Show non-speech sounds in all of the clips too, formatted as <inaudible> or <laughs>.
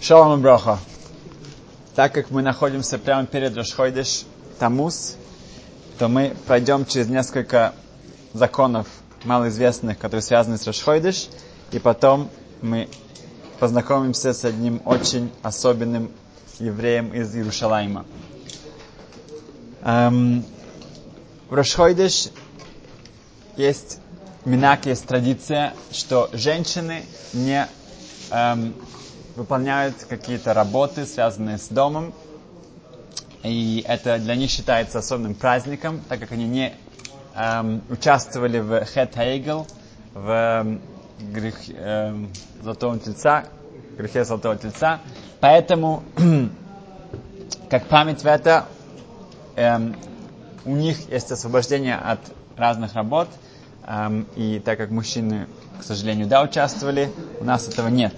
Шалом и броха. Так как мы находимся прямо перед Рашхойдыш Тамус, то мы пройдем через несколько законов малоизвестных, которые связаны с Рашхойдыш, и потом мы познакомимся с одним очень особенным евреем из Иерушалайма. Эм, в Рашхойдыш есть минак, есть традиция, что женщины не эм, выполняют какие-то работы, связанные с домом, и это для них считается особенным праздником, так как они не эм, участвовали в Хет Хаэгл, в эм, грех, эм, Золотого Тельца, грехе Золотого Тельца. Поэтому, <clears throat> как память в это, эм, у них есть освобождение от разных работ, эм, и так как мужчины, к сожалению, да, участвовали, у нас этого нет.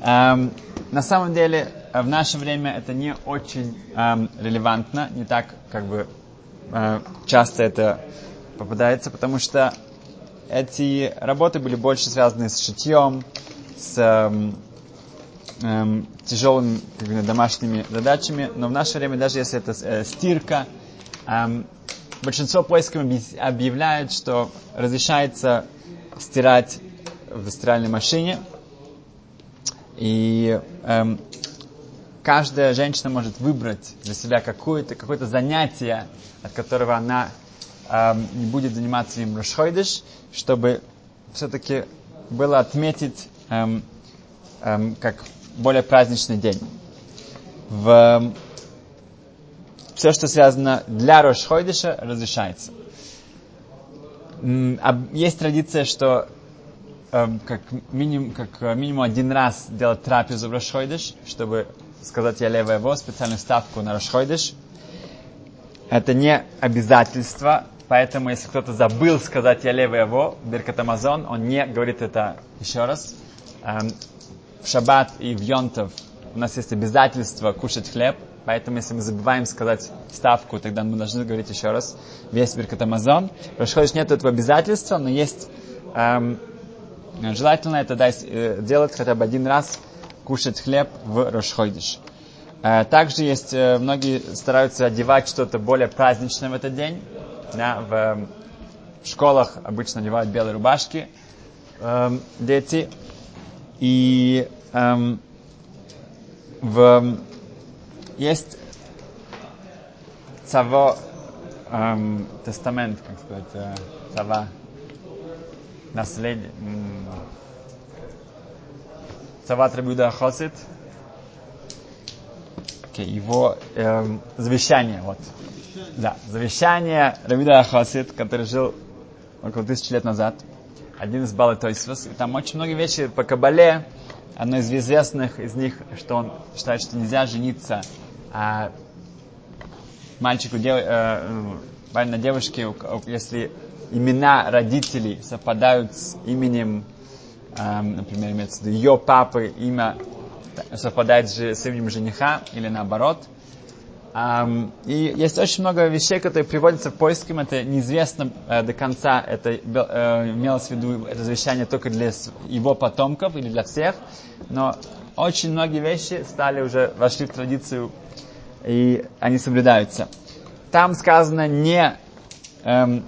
Эм, на самом деле, в наше время это не очень эм, релевантно, не так как бы э, часто это попадается, потому что эти работы были больше связаны с шитьем, с эм, эм, тяжелыми как бы, домашними задачами, но в наше время, даже если это э, стирка, эм, большинство поисков объявляют, что разрешается стирать в стиральной машине, и эм, каждая женщина может выбрать для себя какое-то какое занятие, от которого она эм, не будет заниматься им Рошхойдыш, чтобы все-таки было отметить эм, эм, как более праздничный день. В, эм, все, что связано для Рошхойдыша, разрешается. Есть традиция, что как, минимум, как э, минимум один раз делать трапезу в Рашхойдыш, чтобы сказать я левое его, специальную ставку на Рашхойдыш. Это не обязательство, поэтому если кто-то забыл сказать я левое его, Беркат Амазон, он не говорит это еще раз. Эм, в Шаббат и в Йонтов у нас есть обязательство кушать хлеб, поэтому если мы забываем сказать ставку, тогда мы должны говорить еще раз весь Беркат Амазон. В нет этого обязательства, но есть эм, Желательно это э, делать хотя бы один раз, кушать хлеб в Рошхойдиш. Э, также есть, э, многие стараются одевать что-то более праздничное в этот день. Да, в, в школах обычно одевают белые рубашки эм, дети. И эм, в, есть цаво, эм, тестамент, как сказать, э, цава, наследие. Цават Рабиуда Хосит. Его эм, завещание, вот. Да, завещание Рабиуда Хосит, который жил около тысячи лет назад. Один из Балы Тойсвас. И там очень много вещей по Кабале. Одно из известных из них, что он считает, что нельзя жениться а мальчику, дев, э, на девушке, если имена родителей совпадают с именем, эм, например, имеется в виду ее папы, имя совпадает же с именем жениха или наоборот. Um, и есть очень много вещей, которые приводятся в поиске, это неизвестно э, до конца, это э, имелось в виду это завещание только для его потомков или для всех, но очень многие вещи стали уже, вошли в традицию, и они соблюдаются. Там сказано не эм,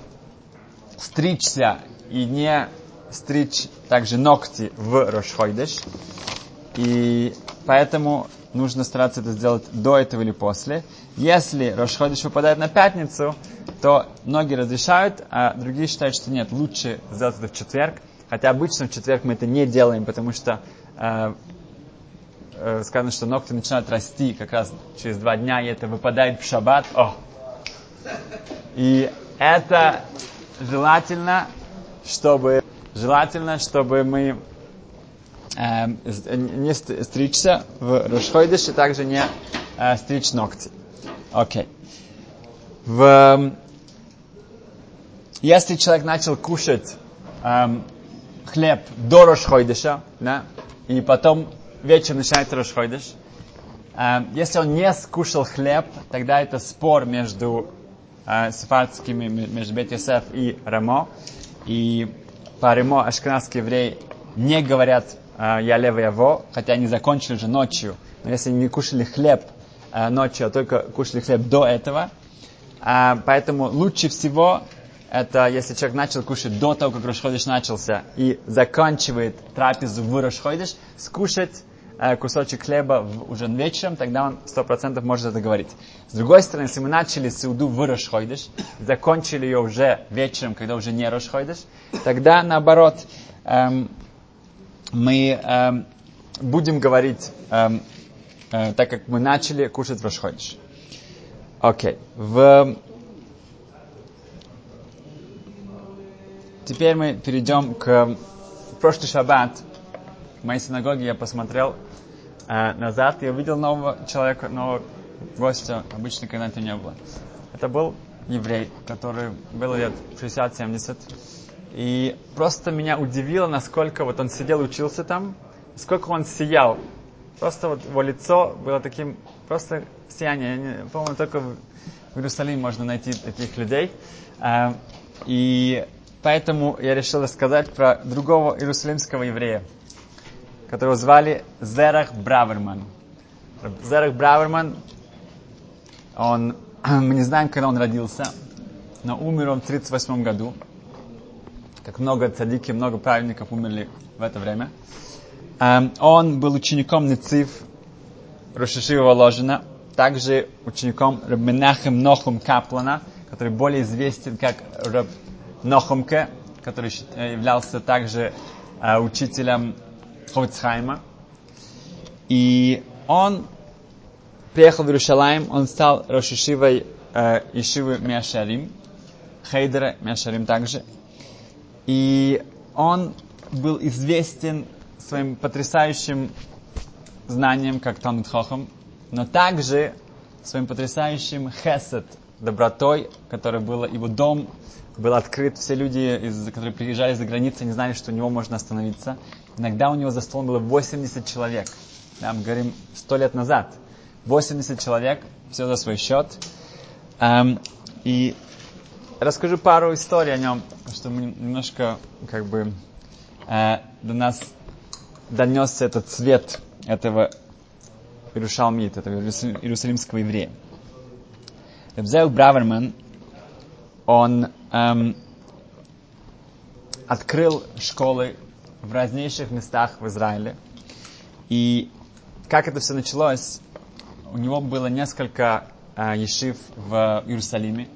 стричься и не стричь также ногти в Рошхойдеш. И поэтому нужно стараться это сделать до этого или после. Если Рошходиш выпадает на пятницу, то многие разрешают, а другие считают, что нет, лучше сделать это в четверг. Хотя обычно в четверг мы это не делаем, потому что э, э, сказано, что ногти начинают расти как раз через два дня, и это выпадает в шаббат. О! И это желательно, чтобы, желательно, чтобы мы э, не стричься в Рошхойдыш и также не э, стричь ногти. Окей. Okay. В, если человек начал кушать эм, хлеб до Рошхойдыша, да, и потом вечером начинает Рошхойдыш, эм, если он не скушал хлеб, тогда это спор между э, сефардскими, между Бет и Рамо. И по Рамо ашкенадские евреи не говорят э, Ялева Яво, хотя они закончили уже ночью, но если они не кушали хлеб э, ночью, а только кушали хлеб до этого, э, поэтому лучше всего это если человек начал кушать до того, как Рошходиш начался, и заканчивает трапезу в Рошходиш, скушать э, кусочек хлеба уже вечером, тогда он сто процентов может это говорить. С другой стороны, если мы начали сауду в Рошходиш, закончили ее уже вечером, когда уже не Рошходиш, тогда наоборот, эм, мы эм, будем говорить, эм, э, так как мы начали кушать в Рошходиш. Окей. В Теперь мы перейдем к прошлый шаббат. В моей синагоге я посмотрел э, назад и увидел нового человека, нового гостя. Обычно когда-то не было. Это был еврей, который был лет 60-70. И просто меня удивило, насколько вот он сидел, учился там, сколько он сиял. Просто вот его лицо было таким, просто сияние. Не, по-моему, только в Иерусалиме можно найти таких людей. Э, и Поэтому я решил рассказать про другого иерусалимского еврея, которого звали Зерах Браверман. Зерах Браверман, он, <clears throat> мы не знаем, когда он родился, но умер он в 1938 году. Как много цадики, много праведников умерли в это время. Эм, он был учеником Нецив Рошишива Воложина, также учеником Рабменахем Нохум Каплана, который более известен как Раб Нохумке, который э, являлся также э, учителем Ховицхайма. И он приехал в Иерусалим, он стал Рошишивой э, Ишивы Миашарим, Хейдера Миашарим также. И он был известен своим потрясающим знанием, как Талмит Хохам, но также своим потрясающим хесед, добротой, которая была его дом был открыт, все люди, из, которые приезжали за границы, не знали, что у него можно остановиться. Иногда у него за столом было 80 человек. Да, мы говорим 100 лет назад. 80 человек, все за свой счет. Эм, и расскажу пару историй о нем, чтобы немножко как бы э, до нас донесся этот цвет этого Иерушалмит, этого иерусалимского еврея. Ребзел Браверман, он эм, открыл школы в разнейших местах в Израиле. И как это все началось, у него было несколько э, ешив в Иерусалиме,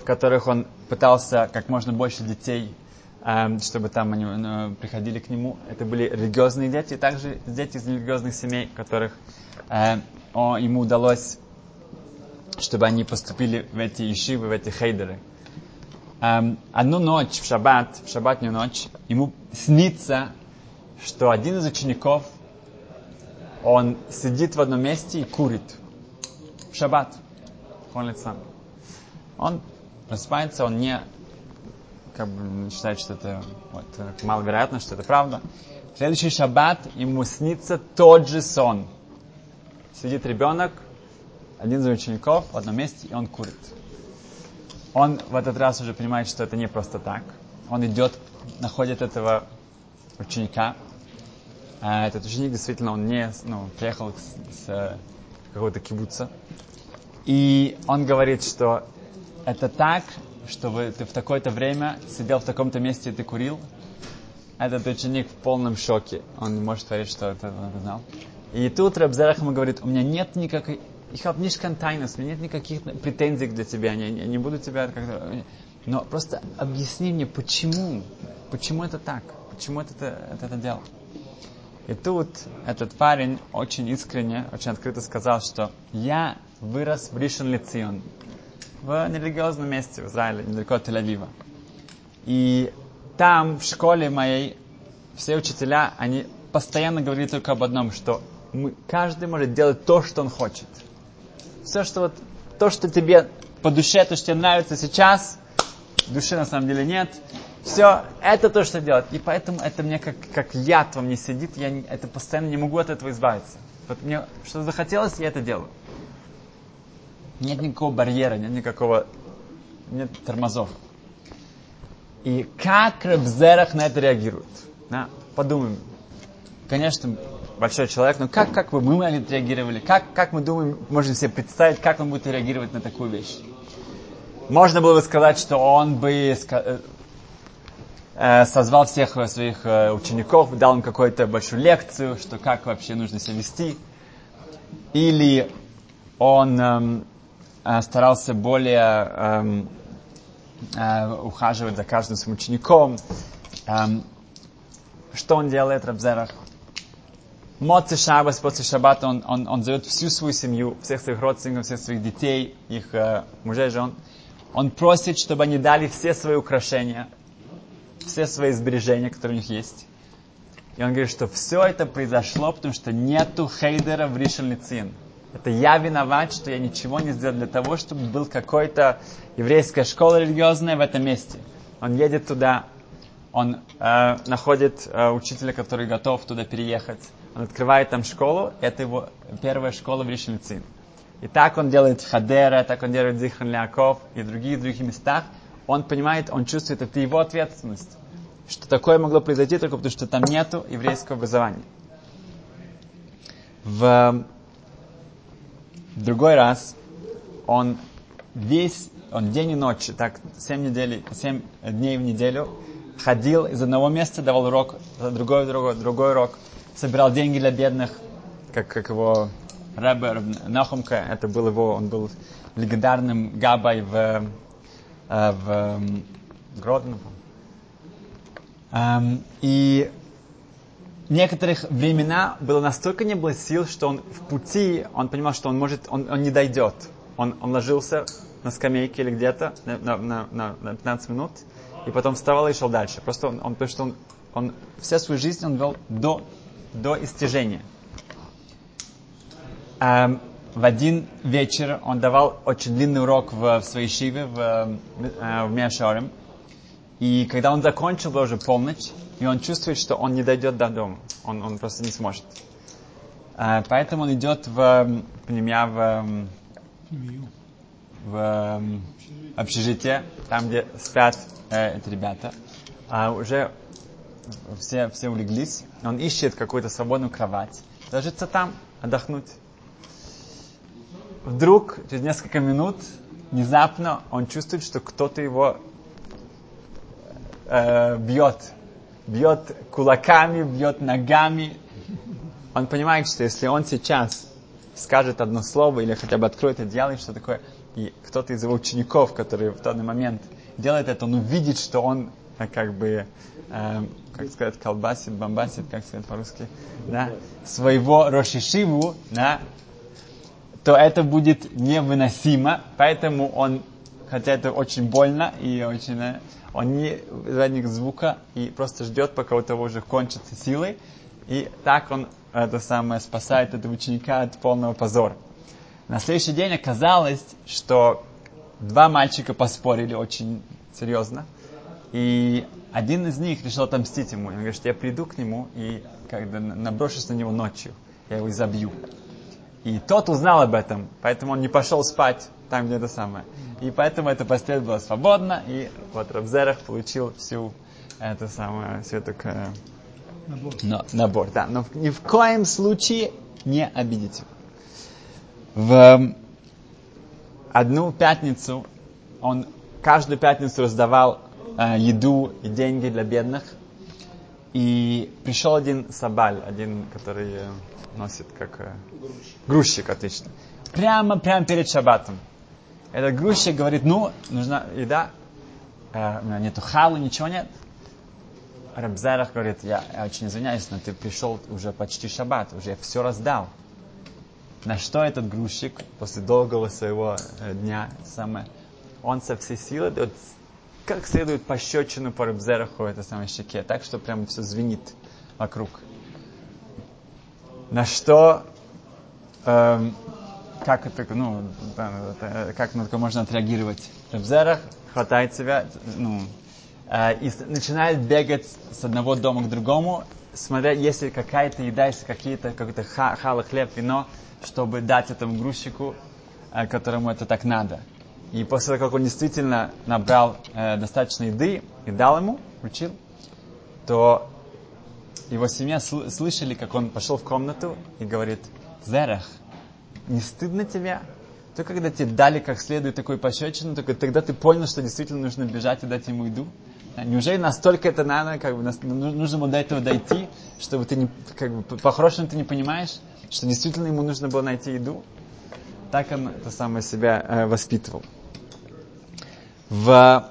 в которых он пытался как можно больше детей, э, чтобы там они э, приходили к нему. Это были религиозные дети, также дети из религиозных семей, которых э, о, ему удалось, чтобы они поступили в эти ешивы, в эти хейдеры – одну ночь в шаббат, в шаббатную ночь, ему снится, что один из учеников, он сидит в одном месте и курит. В шаббат. Он сам. Он просыпается, он не как бы считает, что это вот, маловероятно, что это правда. В следующий шаббат ему снится тот же сон. Сидит ребенок, один из учеников в одном месте, и он курит. Он в этот раз уже понимает, что это не просто так. Он идет, находит этого ученика. А этот ученик действительно, он не ну, приехал с, с какого-то кибуца. И он говорит, что это так, что ты в такое-то время сидел в таком-то месте и ты курил. Этот ученик в полном шоке. Он не может верить, что это он знал. И тут Рабзерах ему говорит, у меня нет никакой ich habe nicht у меня нет никаких претензий для тебя, я не буду тебя как-то... Но просто объясни мне, почему, почему это так, почему это, это, это делал. И тут этот парень очень искренне, очень открыто сказал, что я вырос в Ришон Лицион, в нерелигиозном месте в Израиле, недалеко от Тель-Авива. И там, в школе моей, все учителя, они постоянно говорили только об одном, что мы, каждый может делать то, что он хочет все, что вот, то, что тебе по душе, то, что тебе нравится сейчас, души на самом деле нет, все, это то, что делать. И поэтому это мне как, как яд во мне сидит, я не, это постоянно не могу от этого избавиться. Вот мне что захотелось, я это делаю. Нет никакого барьера, нет никакого, нет тормозов. И как Рабзерах на это реагирует? Да? Подумаем. конечно, большой человек, но как, как бы мы могли отреагировали? Как, как мы думаем, можем себе представить, как он будет реагировать на такую вещь? Можно было бы сказать, что он бы э, э, созвал всех своих э, учеников, дал им какую-то большую лекцию, что как вообще нужно себя вести. Или он эм, старался более эм, ухаживать за каждым своим учеником. Эм, что он делает, Рабзерах? Моци Шабас, после Шаббата он, он, он зовет всю свою семью, всех своих родственников, всех своих детей, их э, мужей, жен. Он просит, чтобы они дали все свои украшения, все свои сбережения, которые у них есть. И он говорит, что все это произошло, потому что нету хейдера в Ришельницин. Это я виноват, что я ничего не сделал для того, чтобы был какой-то еврейская школа религиозная в этом месте. Он едет туда, он э, находит э, учителя, который готов туда переехать. Он открывает там школу, это его первая школа в Ришельницин. И так он делает Хадера, так он делает Зихан Ляков и других других местах. Он понимает, он чувствует, это его ответственность. Что такое могло произойти только потому, что там нету еврейского образования. В, в другой раз он весь, он день и ночь, так 7, недели, 7 дней в неделю ходил из одного места, давал урок, другой, другой, другой урок, собирал деньги для бедных, как, как его Рэбе Нахумка, это был его, он был легендарным габай в, э, в Гродно. Um, и некоторых времена было настолько не было сил, что он в пути, он понимал, что он может, он, он не дойдет. Он, он ложился на скамейке или где-то на, на, на, на 15 минут, и потом вставал и шел дальше. Просто он, он потому что он, он вся свою жизнь он вел до, до истяжения. Um, в один вечер он давал очень длинный урок в, в своей шиве в, э, в Миашорем. И когда он закончил, была уже полночь, и он чувствует, что он не дойдет до дома. Он, он просто не сможет. Uh, поэтому он идет в меня в, в общежитие, там, где спят э, эти ребята. А уже все, все улеглись. Он ищет какую-то свободную кровать. Ложится там, отдохнуть вдруг, через несколько минут, внезапно он чувствует, что кто-то его э, бьет. Бьет кулаками, бьет ногами. Он понимает, что если он сейчас скажет одно слово или хотя бы откроет одеяло, что такое, и кто-то из его учеников, который в тот момент делает это, он увидит, что он <laughs> как бы, э, как сказать, колбасит, бомбасит, как сказать по-русски, да, своего Рошишиву, да, то это будет невыносимо, поэтому он, хотя это очень больно и очень, э, он не задник звука и просто ждет, пока у того уже кончатся силы, и так он это самое спасает этого ученика от полного позора. На следующий день оказалось, что два мальчика поспорили очень серьезно, и один из них решил отомстить ему. Он говорит, что я приду к нему и когда наброшусь на него ночью, я его изобью. И тот узнал об этом, поэтому он не пошел спать там, где это самое. И поэтому эта постель была свободна, и вот Рабзерах получил всю это самое, всю эту набор. Но, набор, да. Но ни в коем случае не обидите. В одну пятницу он каждую пятницу раздавал еду и деньги для бедных. И пришел один сабаль, один, который э, носит как э, грузчик, отлично. Прямо, прямо перед шаббатом. Этот грузчик говорит, ну, нужна еда, э, у меня нету халу, ничего нет. Рабзарах говорит, я, я очень извиняюсь, но ты пришел уже почти шаббат, уже все раздал. На что этот грузчик после долгого своего э, дня самое, он со всей силы дает как следует пощечину по Рабзераху этой самой щеке, так что прям все звенит вокруг. На что, эм, как это, ну, как на такое можно отреагировать? Рабзерах хватает себя, ну, э, и начинает бегать с одного дома к другому, смотря, если какая-то еда, если какие-то, какой-то ха, хала, хлеб, вино, чтобы дать этому грузчику, э, которому это так надо. И после того, как он действительно набрал э, достаточно еды и дал ему, вручил, то его семья сл- слышали, как он пошел в комнату и говорит, Зерах, не стыдно тебе? То когда тебе дали как следует такой пощечину, только тогда ты понял, что действительно нужно бежать и дать ему еду. Неужели настолько это надо, как бы, нужно ему до этого дойти, чтобы ты не, как бы, по-хорошему ты не понимаешь, что действительно ему нужно было найти еду? Так он это самое себя э, воспитывал. В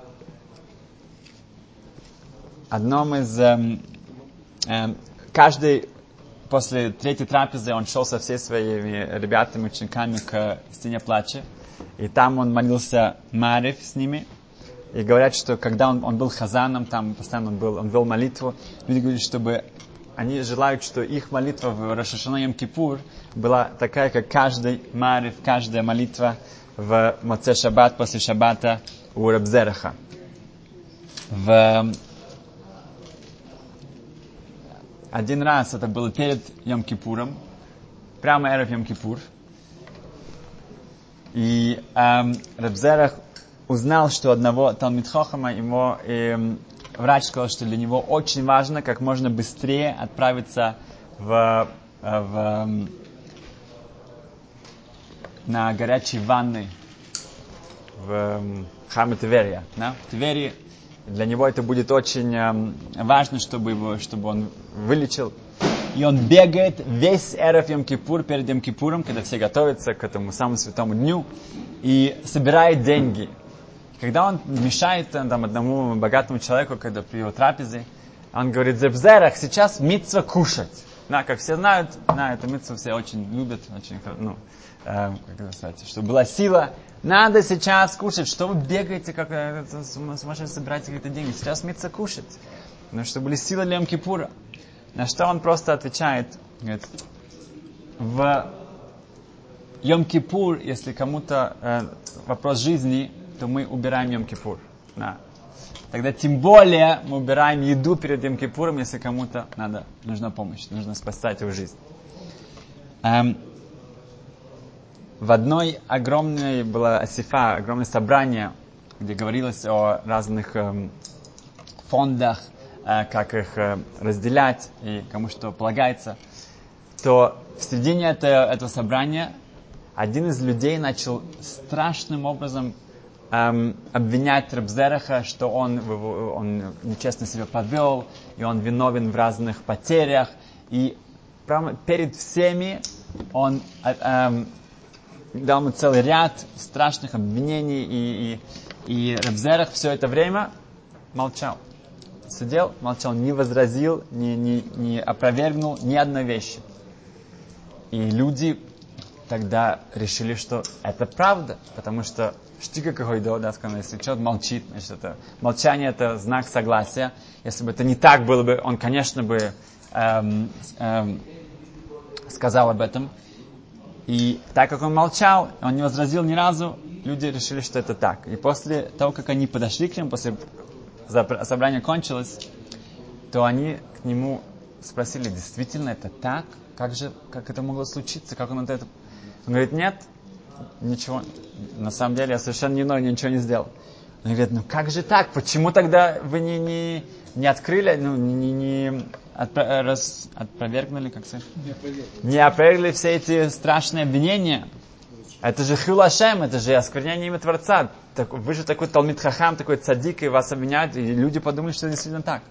одном из... Э, э, каждый после третьей трапезы он шел со всеми своими ребятами, учениками к стене плача. И там он молился Марев с ними. И говорят, что когда он, он был хазаном, там постоянно он был, он вел молитву, люди говорят, чтобы они желают, что их молитва в Рашашана Кипур была такая, как каждый Марев, каждая молитва в Моце Шаббат после Шаббата у Рабзераха. В один раз это было перед Йом Кипуром, прямо эров Йом Кипур. И эм, Рабзерах узнал, что одного Талмитхохама ему эм, врач сказал, что для него очень важно как можно быстрее отправиться в, э, в, эм, на горячие ванны в эм, храме Тверия. Да? В Твери для него это будет очень э, важно, чтобы, его, чтобы он вылечил. И он бегает весь Эров Йом Кипур перед Йом Кипуром, когда все готовятся к этому самому святому дню, и собирает деньги. Когда он мешает э, там, одному богатому человеку, когда при его трапезе, он говорит, Зебзерах, сейчас митцва кушать. Да, как все знают, на эту митцву все очень любят, очень, ну, э, как это сказать, чтобы была сила, надо сейчас кушать. Что вы бегаете, как э, сумасшедшие собираете какие-то деньги? Сейчас миться кушать. Ну, чтобы были силы для Кипура. На что он просто отвечает, говорит, в Йом-Кипур, если кому-то э, вопрос жизни, то мы убираем Йом-Кипур. Да. Тогда тем более мы убираем еду перед Йом-Кипуром, если кому-то надо, нужна помощь, нужно спасать его жизнь. Эм, в одной огромной была асифа, огромное собрание, где говорилось о разных э, фондах, э, как их э, разделять и кому что полагается, то в середине этого, этого собрания один из людей начал страшным образом эм, обвинять Рабзераха, что он, он нечестно себя повел, и он виновен в разных потерях. И прямо перед всеми он э, эм, дал ему целый ряд страшных обвинений, и, и, и Рабзерах все это время молчал. Сидел, молчал, не возразил, не, не, не опровергнул ни одной вещи. И люди тогда решили, что это правда, потому что штика какой до, да, сказано, если человек молчит, значит, это, молчание это знак согласия. Если бы это не так было бы, он, конечно, бы эм, эм, сказал об этом. И так как он молчал, он не возразил ни разу, люди решили, что это так. И после того, как они подошли к нему, после собрания кончилось, то они к нему спросили, действительно это так? Как же, как это могло случиться? Как он это... Он говорит, нет, ничего. На самом деле я совершенно не виновен, ничего не сделал. Он говорит, ну как же так? Почему тогда вы не, не, не открыли, ну, не, не отпро- раз, отпровергнули, как сказать? Не опровергли. Не опровергли все эти страшные обвинения. Это же хилашем, это же осквернение имя Творца. Так, вы же такой талмит хахам, такой цадик, и вас обвиняют, и люди подумали, что это действительно так.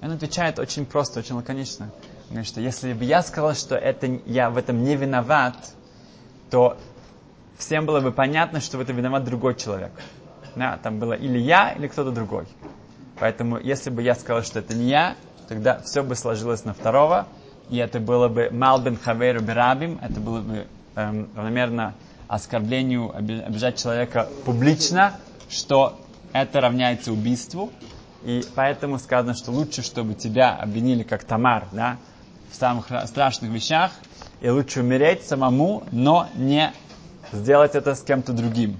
И он отвечает очень просто, очень лаконично. Он говорит, что если бы я сказал, что это, я в этом не виноват, то всем было бы понятно, что в этом виноват другой человек. Да, там было или я, или кто-то другой. Поэтому, если бы я сказал, что это не я, тогда все бы сложилось на второго, и это было бы Малбен Хаверу Берабим, это было бы эм, равномерно оскорблению, обижать человека публично, что это равняется убийству. И поэтому сказано, что лучше, чтобы тебя обвинили как Тамар, да, в самых страшных вещах, и лучше умереть самому, но не сделать это с кем-то другим.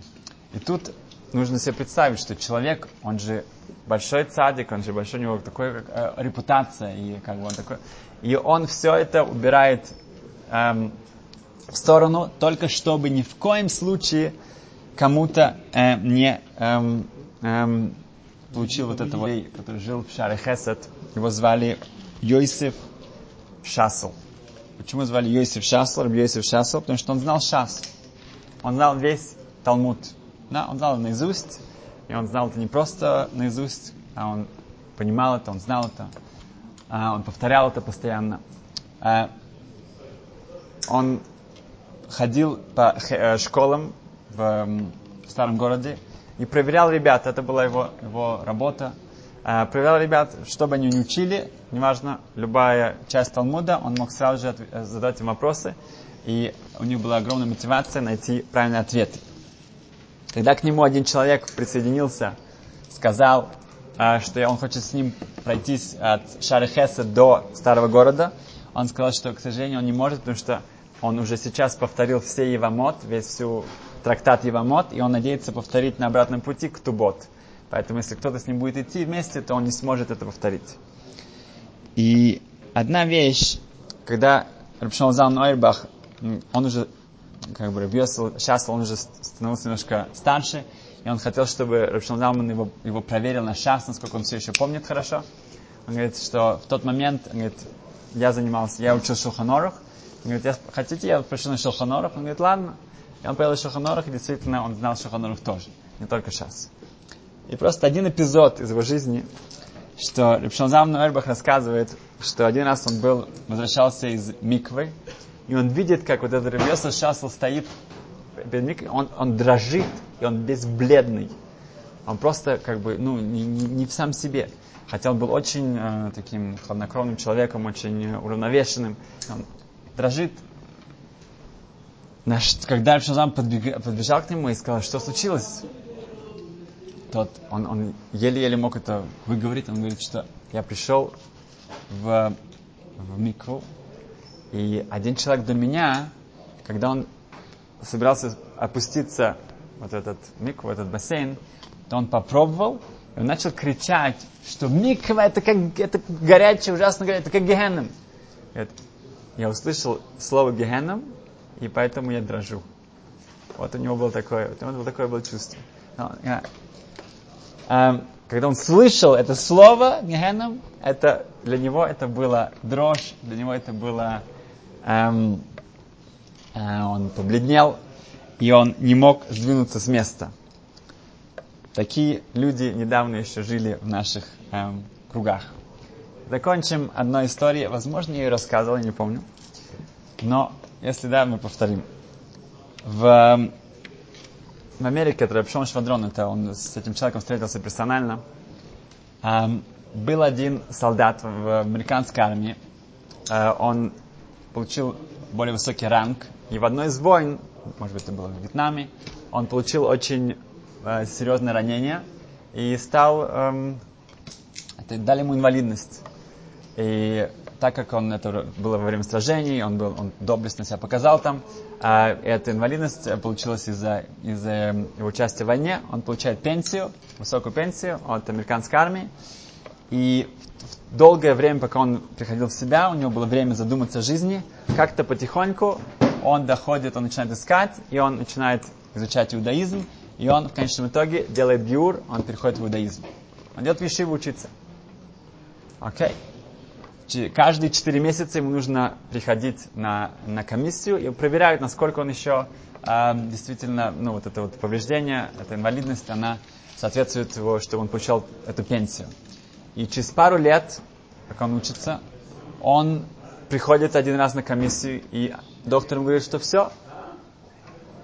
И тут нужно себе представить, что человек, он же большой цадик, он же большой, у него такой э, репутация, и как бы он такой, и он все это убирает эм, в сторону, только чтобы ни в коем случае кому-то э, не эм, эм, получил вот этого, который жил в Шаре Хесед, его звали Йосиф Шасл. Почему звали Йосиф Шасл, Йосиф Шасл? Потому что он знал Шас. Он знал весь Талмуд. Да, он знал наизусть. И он знал это не просто наизусть, а он понимал это, он знал это. А он повторял это постоянно. А он ходил по э, школам в старом городе и проверял ребят. Это была его, его работа. А, проверял ребят, что бы они не учили, неважно, любая часть Талмуда, он мог сразу же э, задать им вопросы, и у них была огромная мотивация найти правильный ответ. Когда к нему один человек присоединился, сказал, а, что он хочет с ним пройтись от Шарехеса до старого города, он сказал, что, к сожалению, он не может, потому что он уже сейчас повторил все Евамот, весь всю трактат Евамот, и он надеется повторить на обратном пути к Тубот. Поэтому, если кто-то с ним будет идти вместе, то он не сможет это повторить. И одна вещь, когда Рабшон Зал Нойрбах, он уже, как бы, Рабьесл, сейчас он уже становился немножко старше, и он хотел, чтобы Рабшон Залман его, его проверил на шас, насколько он все еще помнит хорошо. Он говорит, что в тот момент, он говорит, я занимался, я учил Шелханорух, он говорит, я, хотите, я пришел на Шелханорух? Он говорит, ладно. И он поел Шелханорух, и действительно он знал Шелханорух тоже, не только сейчас. И просто один эпизод из его жизни, что Репшалзам Нуэрбах рассказывает, что один раз он был, возвращался из Миквы, и он видит, как вот этот Ребесов Шасл стоит перед Миквой, он, он дрожит, и он весь бледный. Он просто как бы, ну, не, не, не в сам себе. Хотя он был очень э, таким хладнокровным человеком, очень уравновешенным. Он дрожит. Наш, когда Рабшазам подбежал к нему и сказал, что случилось, тот, он, он еле-еле мог это выговорить, он говорит, что я пришел в, в микву, и один человек до меня, когда он собирался опуститься вот этот микву, в этот бассейн, то он попробовал, и он начал кричать, что миква это как это горячее, ужасно горячее, это как гехенном. Я услышал слово гехенном, и поэтому я дрожу. Вот у него было такое, вот у него было такое было чувство. Эм, когда он слышал это слово Гехеном, это для него это было дрожь, для него это было эм, э, он побледнел, и он не мог сдвинуться с места. Такие люди недавно еще жили в наших эм, кругах. Закончим одной историей. Возможно, я ее рассказывал, я не помню. Но, если да, мы повторим. В эм, в Америке, это Рапшон Швадрон, это он с этим человеком встретился персонально. Um, был один солдат в американской армии. Uh, он получил более высокий ранг. И в одной из войн, может быть, это было в Вьетнаме, он получил очень uh, серьезное ранение и стал... Um, это дали ему инвалидность. И так как он это было во время сражений, он, был, он доблестно себя показал там, а эта инвалидность получилась из-за из его участия в войне, он получает пенсию, высокую пенсию от американской армии, и долгое время, пока он приходил в себя, у него было время задуматься о жизни, как-то потихоньку он доходит, он начинает искать, и он начинает изучать иудаизм, и он в конечном итоге делает гиур, он переходит в иудаизм. Он идет в Ешиву учиться. Окей? Okay каждые 4 месяца ему нужно приходить на, на комиссию и проверяют, насколько он еще э, действительно, ну, вот это вот повреждение, эта инвалидность, она соответствует его, чтобы он получал эту пенсию. И через пару лет, как он учится, он приходит один раз на комиссию, и доктор ему говорит, что все,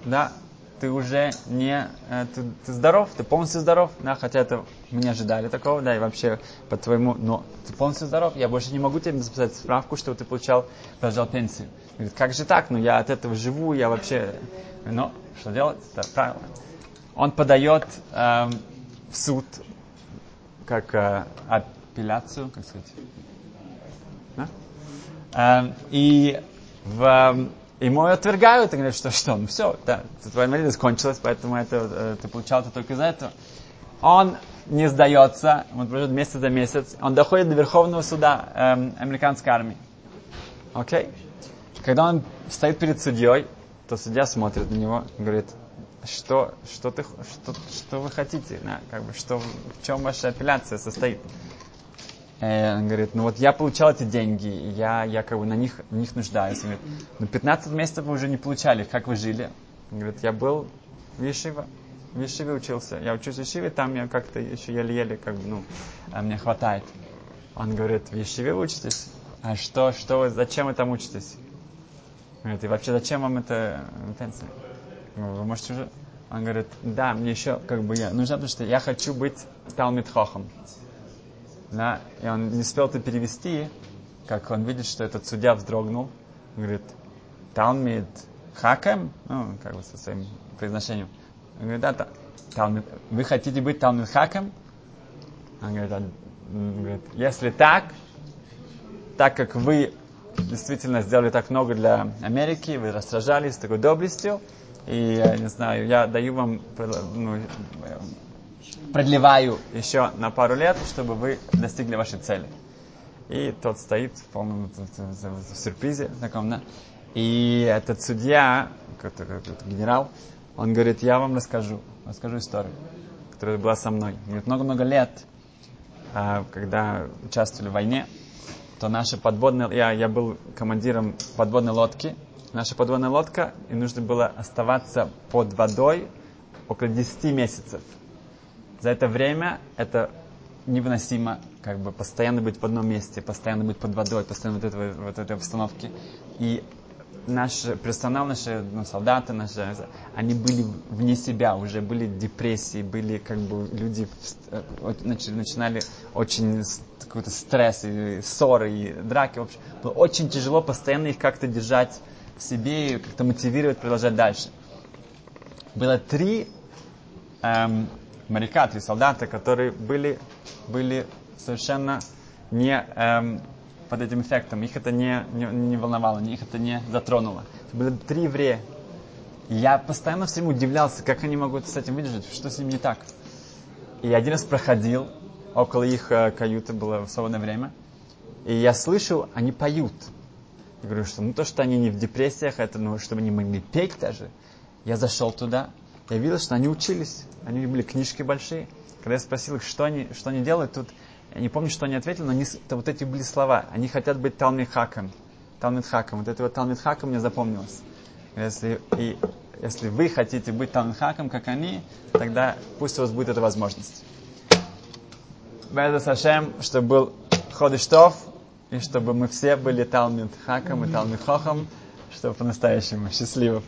да, ты уже не, э, ты, ты здоров, ты полностью здоров, да, хотя это мы не ожидали такого, да, и вообще по твоему, но ты полностью здоров, я больше не могу тебе записать справку, что ты получал, продолжал пенсию. Говорит, как же так, ну я от этого живу, я вообще, ну, что делать, это правильно. Он подает э, в суд, как э, апелляцию, как сказать, да? э, и в Ему отвергают и говорят, что что, ну все, да, твоя инвалидность кончилась, поэтому это, э, ты получал это только из-за этого. Он не сдается, он проживет месяц за месяц, он доходит до Верховного суда эм, американской армии. Окей? Okay? Когда он стоит перед судьей, то судья смотрит на него и говорит, что, что, ты, что, что вы хотите, да, как бы, что, в чем ваша апелляция состоит. Э, он говорит, ну вот я получал эти деньги, я, я как бы на них, на них нуждаюсь. Он говорит, ну 15 месяцев вы уже не получали, как вы жили? Он говорит, я был в Ешива, в Ешиве учился. Я учусь в Ешиве, там я как-то еще еле-еле, как бы, ну, а мне хватает. Он говорит, в Ешиве учитесь? А что, что вы, зачем вы там учитесь? Говорит, и вообще зачем вам это пенсия? Вы можете уже... Он говорит, да, мне еще как бы я нужно, потому что я хочу быть Талмит Хохом. Да, и он не успел это перевести, как он видит, что этот судья вздрогнул. Он говорит, Талмит Хакем, ну, как бы со своим произношением. Он говорит, да, та, Талмит, вы хотите быть Талмит Хакем? Он говорит, а, он говорит, если так, так как вы действительно сделали так много для Америки, вы сражались с такой доблестью, и, я не знаю, я даю вам, ну, продлеваю еще на пару лет, чтобы вы достигли вашей цели. И тот стоит в полном сюрпризе таком, да. И этот судья, какой-то генерал, он говорит, я вам расскажу, расскажу историю, которая была со мной. Говорит, много-много лет, а, когда участвовали в войне, то наша подводная, я, я был командиром подводной лодки, наша подводная лодка, и нужно было оставаться под водой около 10 месяцев. За это время это невыносимо, как бы постоянно быть в одном месте, постоянно быть под водой, постоянно вот, этой, вот этой обстановке. И наш персонал, наши ну, солдаты, наши, они были вне себя, уже были депрессии, были как бы люди э, начинали очень какой-то стресс, и ссоры, и драки. В общем, было очень тяжело постоянно их как-то держать в себе и как-то мотивировать продолжать дальше. Было три эм, моряка, три солдата, которые были, были совершенно не эм, под этим эффектом. Их это не, не, не волновало, их это не затронуло. Это были три еврея. Я постоянно всем удивлялся, как они могут с этим выдержать, что с ним не так. И один раз проходил, около их э, каюты было в свободное время, и я слышал, они поют. Я говорю, что ну то, что они не в депрессиях, это ну, чтобы они могли петь даже. Я зашел туда, я видел, что они учились. Они были книжки большие. Когда я спросил их, что они, что они делают, тут я не помню, что они ответили, но они, это, вот эти были слова. Они хотят быть Талмит Хаком. Талмит Хаком. Вот это вот Талмит Хаком мне запомнилось. Если, и, если вы хотите быть Талмит Хаком, как они, тогда пусть у вас будет эта возможность. Беза Сашем, чтобы был Ходыштов, и чтобы мы все были Талмит Хаком и Талмит Хохом, чтобы по-настоящему счастливо.